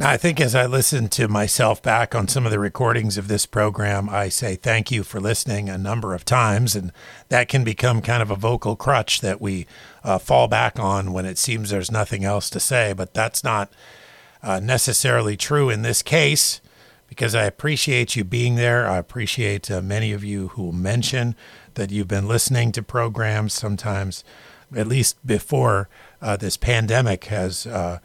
Now, I think as I listen to myself back on some of the recordings of this program, I say thank you for listening a number of times. And that can become kind of a vocal crutch that we uh, fall back on when it seems there's nothing else to say. But that's not uh, necessarily true in this case because I appreciate you being there. I appreciate uh, many of you who mention that you've been listening to programs sometimes, at least before uh, this pandemic has uh,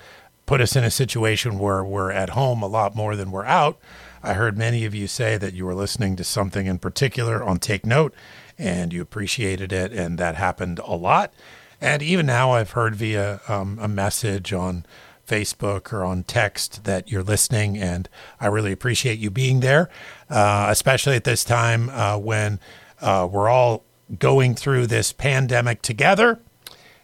put us in a situation where we're at home a lot more than we're out. I heard many of you say that you were listening to something in particular on Take Note and you appreciated it, and that happened a lot. And even now, I've heard via um, a message on Facebook or on text that you're listening, and I really appreciate you being there, uh, especially at this time uh, when uh, we're all going through this pandemic together.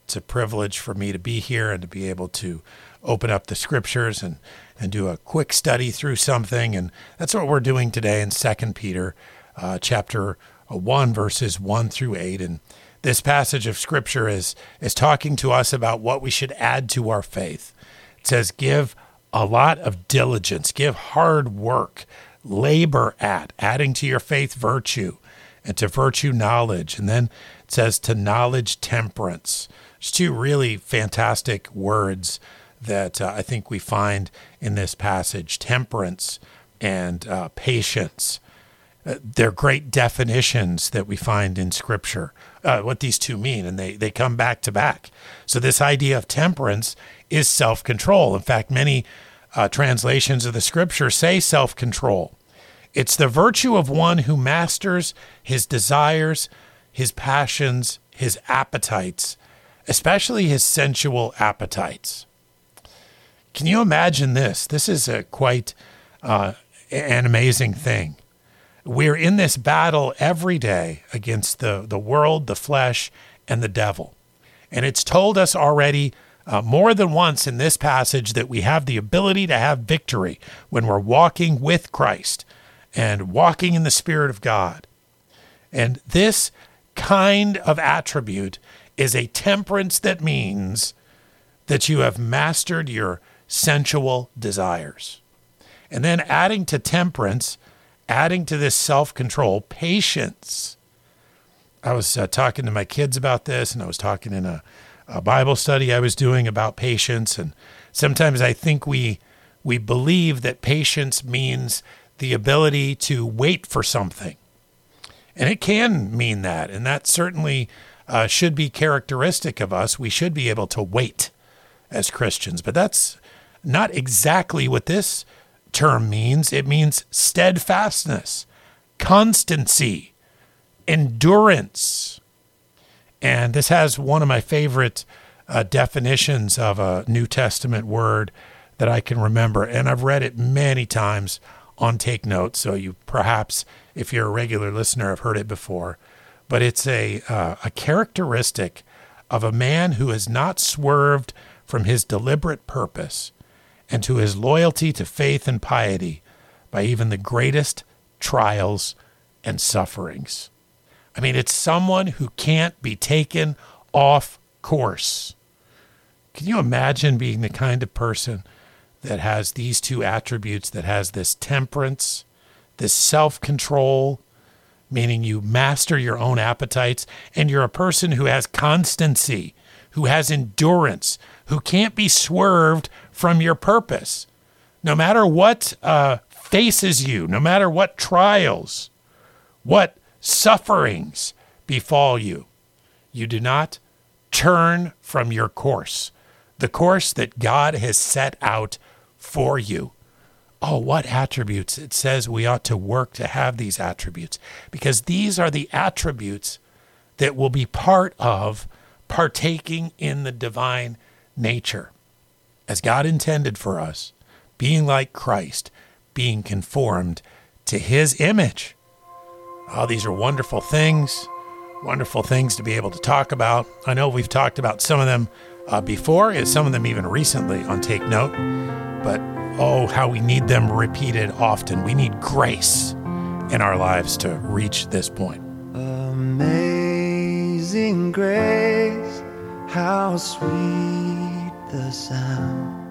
It's a privilege for me to be here and to be able to open up the scriptures and, and do a quick study through something. And that's what we're doing today in Second Peter uh, chapter 1, verses 1 through 8. And this passage of scripture is, is talking to us about what we should add to our faith. It says, give a lot of diligence, give hard work, labor at, adding to your faith virtue, and to virtue knowledge. And then it says to knowledge temperance. It's two really fantastic words that uh, I think we find in this passage temperance and uh, patience. Uh, they're great definitions that we find in Scripture, uh, what these two mean, and they, they come back to back. So, this idea of temperance is self control. In fact, many uh, translations of the Scripture say self control. It's the virtue of one who masters his desires, his passions, his appetites, especially his sensual appetites. Can you imagine this? This is a quite uh, an amazing thing. We're in this battle every day against the, the world, the flesh, and the devil. And it's told us already uh, more than once in this passage that we have the ability to have victory when we're walking with Christ and walking in the Spirit of God. And this kind of attribute is a temperance that means that you have mastered your sensual desires. And then adding to temperance, adding to this self control, patience. I was uh, talking to my kids about this, and I was talking in a, a Bible study I was doing about patience. And sometimes I think we we believe that patience means the ability to wait for something, and it can mean that, and that certainly uh, should be characteristic of us. We should be able to wait as Christians, but that's not exactly what this term means. It means steadfastness, constancy, endurance. And this has one of my favorite uh, definitions of a New Testament word that I can remember. And I've read it many times on Take Notes. So you perhaps, if you're a regular listener, have heard it before. But it's a, uh, a characteristic of a man who has not swerved from his deliberate purpose and to his loyalty to faith and piety by even the greatest trials and sufferings. I mean, it's someone who can't be taken off course. Can you imagine being the kind of person that has these two attributes, that has this temperance, this self control, meaning you master your own appetites, and you're a person who has constancy, who has endurance, who can't be swerved from your purpose. No matter what uh, faces you, no matter what trials, what sufferings befall you, you do not turn from your course, the course that God has set out for you. Oh, what attributes? It says we ought to work to have these attributes because these are the attributes that will be part of partaking in the divine nature as God intended for us, being like Christ, being conformed to his image. Oh, these are wonderful things, wonderful things to be able to talk about. I know we've talked about some of them uh, before, and some of them even recently on Take Note, but oh, how we need them repeated often. We need grace in our lives to reach this point. Amazing grace, how sweet the sound